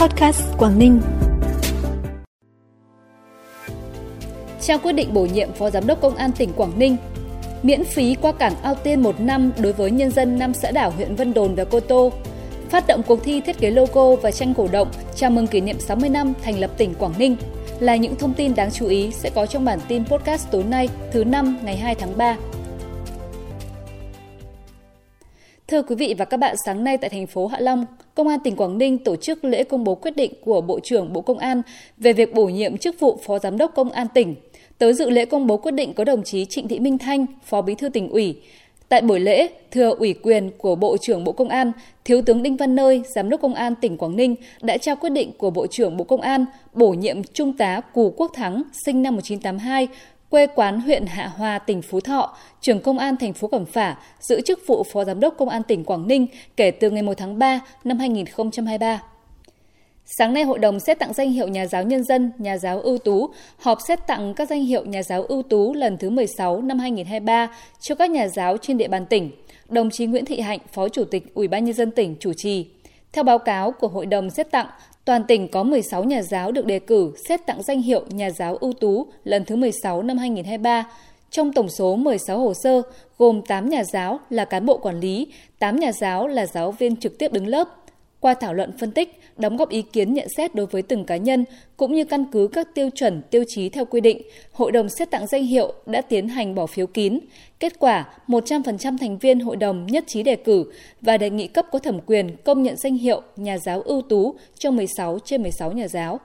Podcast Quảng Ninh. Trao quyết định bổ nhiệm Phó Giám đốc Công an tỉnh Quảng Ninh. Miễn phí qua cảng Ao Tiên một năm đối với nhân dân năm xã đảo huyện Vân Đồn và Cô Tô. Phát động cuộc thi thiết kế logo và tranh cổ động chào mừng kỷ niệm 60 năm thành lập tỉnh Quảng Ninh là những thông tin đáng chú ý sẽ có trong bản tin podcast tối nay thứ năm ngày 2 tháng 3. Thưa quý vị và các bạn, sáng nay tại thành phố Hạ Long, Công an tỉnh Quảng Ninh tổ chức lễ công bố quyết định của Bộ trưởng Bộ Công an về việc bổ nhiệm chức vụ Phó Giám đốc Công an tỉnh. Tới dự lễ công bố quyết định có đồng chí Trịnh Thị Minh Thanh, Phó Bí thư tỉnh ủy. Tại buổi lễ, thừa ủy quyền của Bộ trưởng Bộ Công an, Thiếu tướng Đinh Văn Nơi, Giám đốc Công an tỉnh Quảng Ninh đã trao quyết định của Bộ trưởng Bộ Công an bổ nhiệm Trung tá Cù Quốc Thắng, sinh năm 1982, quê quán huyện Hạ Hòa, tỉnh Phú Thọ, trưởng công an thành phố Cẩm Phả, giữ chức vụ Phó Giám đốc Công an tỉnh Quảng Ninh kể từ ngày 1 tháng 3 năm 2023. Sáng nay, Hội đồng xét tặng danh hiệu nhà giáo nhân dân, nhà giáo ưu tú, họp xét tặng các danh hiệu nhà giáo ưu tú lần thứ 16 năm 2023 cho các nhà giáo trên địa bàn tỉnh. Đồng chí Nguyễn Thị Hạnh, Phó Chủ tịch Ủy ban nhân dân tỉnh chủ trì. Theo báo cáo của Hội đồng xét tặng, toàn tỉnh có 16 nhà giáo được đề cử xét tặng danh hiệu nhà giáo ưu tú lần thứ 16 năm 2023. Trong tổng số 16 hồ sơ, gồm 8 nhà giáo là cán bộ quản lý, 8 nhà giáo là giáo viên trực tiếp đứng lớp, qua thảo luận phân tích, đóng góp ý kiến nhận xét đối với từng cá nhân, cũng như căn cứ các tiêu chuẩn, tiêu chí theo quy định, Hội đồng xét tặng danh hiệu đã tiến hành bỏ phiếu kín. Kết quả, 100% thành viên hội đồng nhất trí đề cử và đề nghị cấp có thẩm quyền công nhận danh hiệu nhà giáo ưu tú cho 16 trên 16 nhà giáo.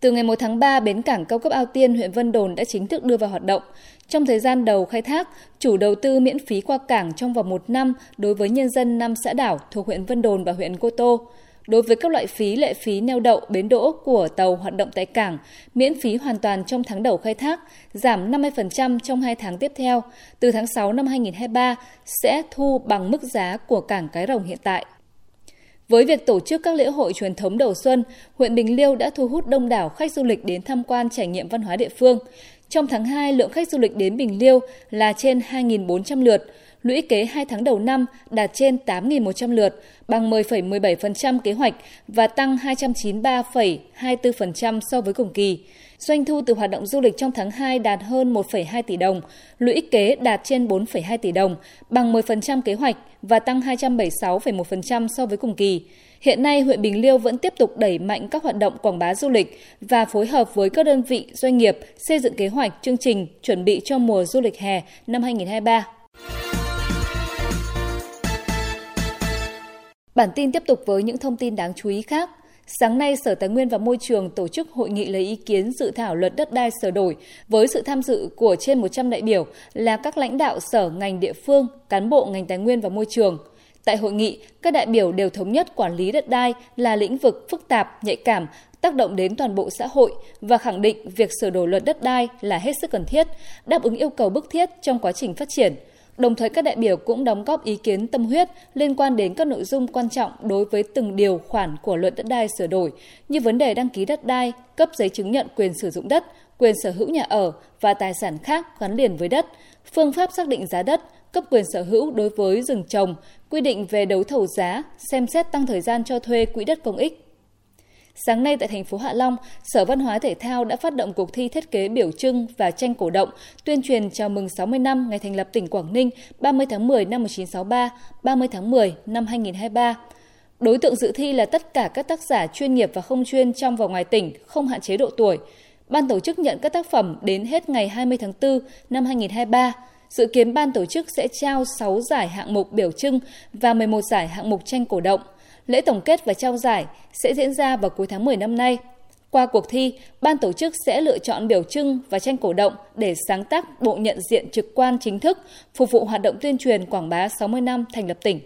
Từ ngày 1 tháng 3, bến cảng cao cấp Ao Tiên, huyện Vân Đồn đã chính thức đưa vào hoạt động. Trong thời gian đầu khai thác, chủ đầu tư miễn phí qua cảng trong vòng một năm đối với nhân dân năm xã đảo thuộc huyện Vân Đồn và huyện Cô Tô. Đối với các loại phí lệ phí neo đậu bến đỗ của tàu hoạt động tại cảng, miễn phí hoàn toàn trong tháng đầu khai thác, giảm 50% trong 2 tháng tiếp theo. Từ tháng 6 năm 2023 sẽ thu bằng mức giá của cảng Cái Rồng hiện tại. Với việc tổ chức các lễ hội truyền thống đầu xuân, huyện Bình Liêu đã thu hút đông đảo khách du lịch đến tham quan trải nghiệm văn hóa địa phương. Trong tháng 2, lượng khách du lịch đến Bình Liêu là trên 2.400 lượt, lũy kế 2 tháng đầu năm đạt trên 8.100 lượt, bằng 10,17% kế hoạch và tăng 293,24% so với cùng kỳ. Doanh thu từ hoạt động du lịch trong tháng 2 đạt hơn 1,2 tỷ đồng, lũy kế đạt trên 4,2 tỷ đồng, bằng 10% kế hoạch và tăng 276,1% so với cùng kỳ. Hiện nay, huyện Bình Liêu vẫn tiếp tục đẩy mạnh các hoạt động quảng bá du lịch và phối hợp với các đơn vị doanh nghiệp xây dựng kế hoạch hoạch chương trình chuẩn bị cho mùa du lịch hè năm 2023. Bản tin tiếp tục với những thông tin đáng chú ý khác. Sáng nay, Sở Tài nguyên và Môi trường tổ chức hội nghị lấy ý kiến dự thảo luật đất đai sửa đổi với sự tham dự của trên 100 đại biểu là các lãnh đạo sở ngành địa phương, cán bộ ngành tài nguyên và môi trường. Tại hội nghị, các đại biểu đều thống nhất quản lý đất đai là lĩnh vực phức tạp, nhạy cảm, tác động đến toàn bộ xã hội và khẳng định việc sửa đổi luật đất đai là hết sức cần thiết, đáp ứng yêu cầu bức thiết trong quá trình phát triển – Đồng thời các đại biểu cũng đóng góp ý kiến tâm huyết liên quan đến các nội dung quan trọng đối với từng điều khoản của luật đất đai sửa đổi như vấn đề đăng ký đất đai, cấp giấy chứng nhận quyền sử dụng đất, quyền sở hữu nhà ở và tài sản khác gắn liền với đất, phương pháp xác định giá đất, cấp quyền sở hữu đối với rừng trồng, quy định về đấu thầu giá, xem xét tăng thời gian cho thuê quỹ đất công ích. Sáng nay tại thành phố Hạ Long, Sở Văn hóa Thể thao đã phát động cuộc thi thiết kế biểu trưng và tranh cổ động, tuyên truyền chào mừng 60 năm ngày thành lập tỉnh Quảng Ninh 30 tháng 10 năm 1963, 30 tháng 10 năm 2023. Đối tượng dự thi là tất cả các tác giả chuyên nghiệp và không chuyên trong và ngoài tỉnh, không hạn chế độ tuổi. Ban tổ chức nhận các tác phẩm đến hết ngày 20 tháng 4 năm 2023. Dự kiến ban tổ chức sẽ trao 6 giải hạng mục biểu trưng và 11 giải hạng mục tranh cổ động – Lễ tổng kết và trao giải sẽ diễn ra vào cuối tháng 10 năm nay. Qua cuộc thi, ban tổ chức sẽ lựa chọn biểu trưng và tranh cổ động để sáng tác bộ nhận diện trực quan chính thức, phục vụ hoạt động tuyên truyền quảng bá 60 năm thành lập tỉnh.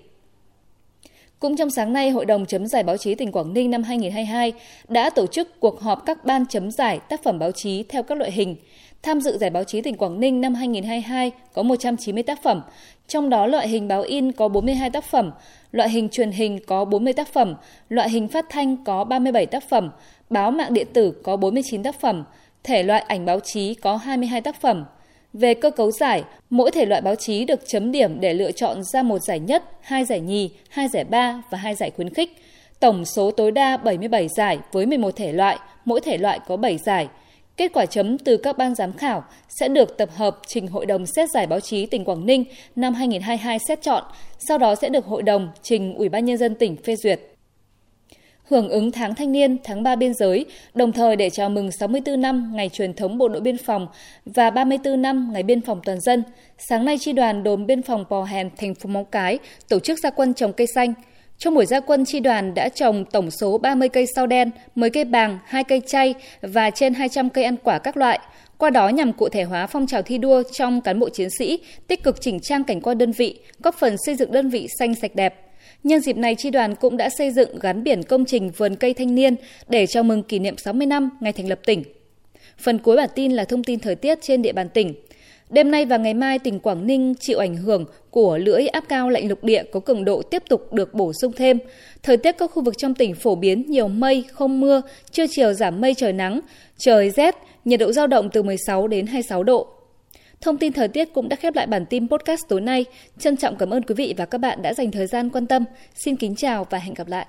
Cũng trong sáng nay, Hội đồng chấm giải báo chí tỉnh Quảng Ninh năm 2022 đã tổ chức cuộc họp các ban chấm giải tác phẩm báo chí theo các loại hình. Tham dự giải báo chí tỉnh Quảng Ninh năm 2022 có 190 tác phẩm, trong đó loại hình báo in có 42 tác phẩm, loại hình truyền hình có 40 tác phẩm, loại hình phát thanh có 37 tác phẩm, báo mạng điện tử có 49 tác phẩm, thể loại ảnh báo chí có 22 tác phẩm. Về cơ cấu giải, mỗi thể loại báo chí được chấm điểm để lựa chọn ra một giải nhất, hai giải nhì, hai giải ba và hai giải khuyến khích. tổng số tối đa 77 giải với 11 thể loại, mỗi thể loại có 7 giải. Kết quả chấm từ các ban giám khảo sẽ được tập hợp trình Hội đồng xét giải báo chí tỉnh Quảng Ninh năm 2022 xét chọn, sau đó sẽ được Hội đồng trình Ủy ban Nhân dân tỉnh phê duyệt hưởng ứng tháng thanh niên tháng 3 biên giới, đồng thời để chào mừng 64 năm ngày truyền thống Bộ đội Biên phòng và 34 năm ngày biên phòng toàn dân. Sáng nay, chi đoàn đồn biên phòng Pò Hèn, thành phố Móng Cái tổ chức gia quân trồng cây xanh. Trong buổi gia quân, chi đoàn đã trồng tổng số 30 cây sao đen, 10 cây bàng, 2 cây chay và trên 200 cây ăn quả các loại. Qua đó nhằm cụ thể hóa phong trào thi đua trong cán bộ chiến sĩ, tích cực chỉnh trang cảnh quan đơn vị, góp phần xây dựng đơn vị xanh sạch đẹp. Nhân dịp này, tri đoàn cũng đã xây dựng gắn biển công trình vườn cây thanh niên để chào mừng kỷ niệm 60 năm ngày thành lập tỉnh. Phần cuối bản tin là thông tin thời tiết trên địa bàn tỉnh. Đêm nay và ngày mai, tỉnh Quảng Ninh chịu ảnh hưởng của lưỡi áp cao lạnh lục địa có cường độ tiếp tục được bổ sung thêm. Thời tiết các khu vực trong tỉnh phổ biến nhiều mây, không mưa, trưa chiều giảm mây trời nắng, trời rét, nhiệt độ giao động từ 16 đến 26 độ. Thông tin thời tiết cũng đã khép lại bản tin podcast tối nay. Trân trọng cảm ơn quý vị và các bạn đã dành thời gian quan tâm. Xin kính chào và hẹn gặp lại.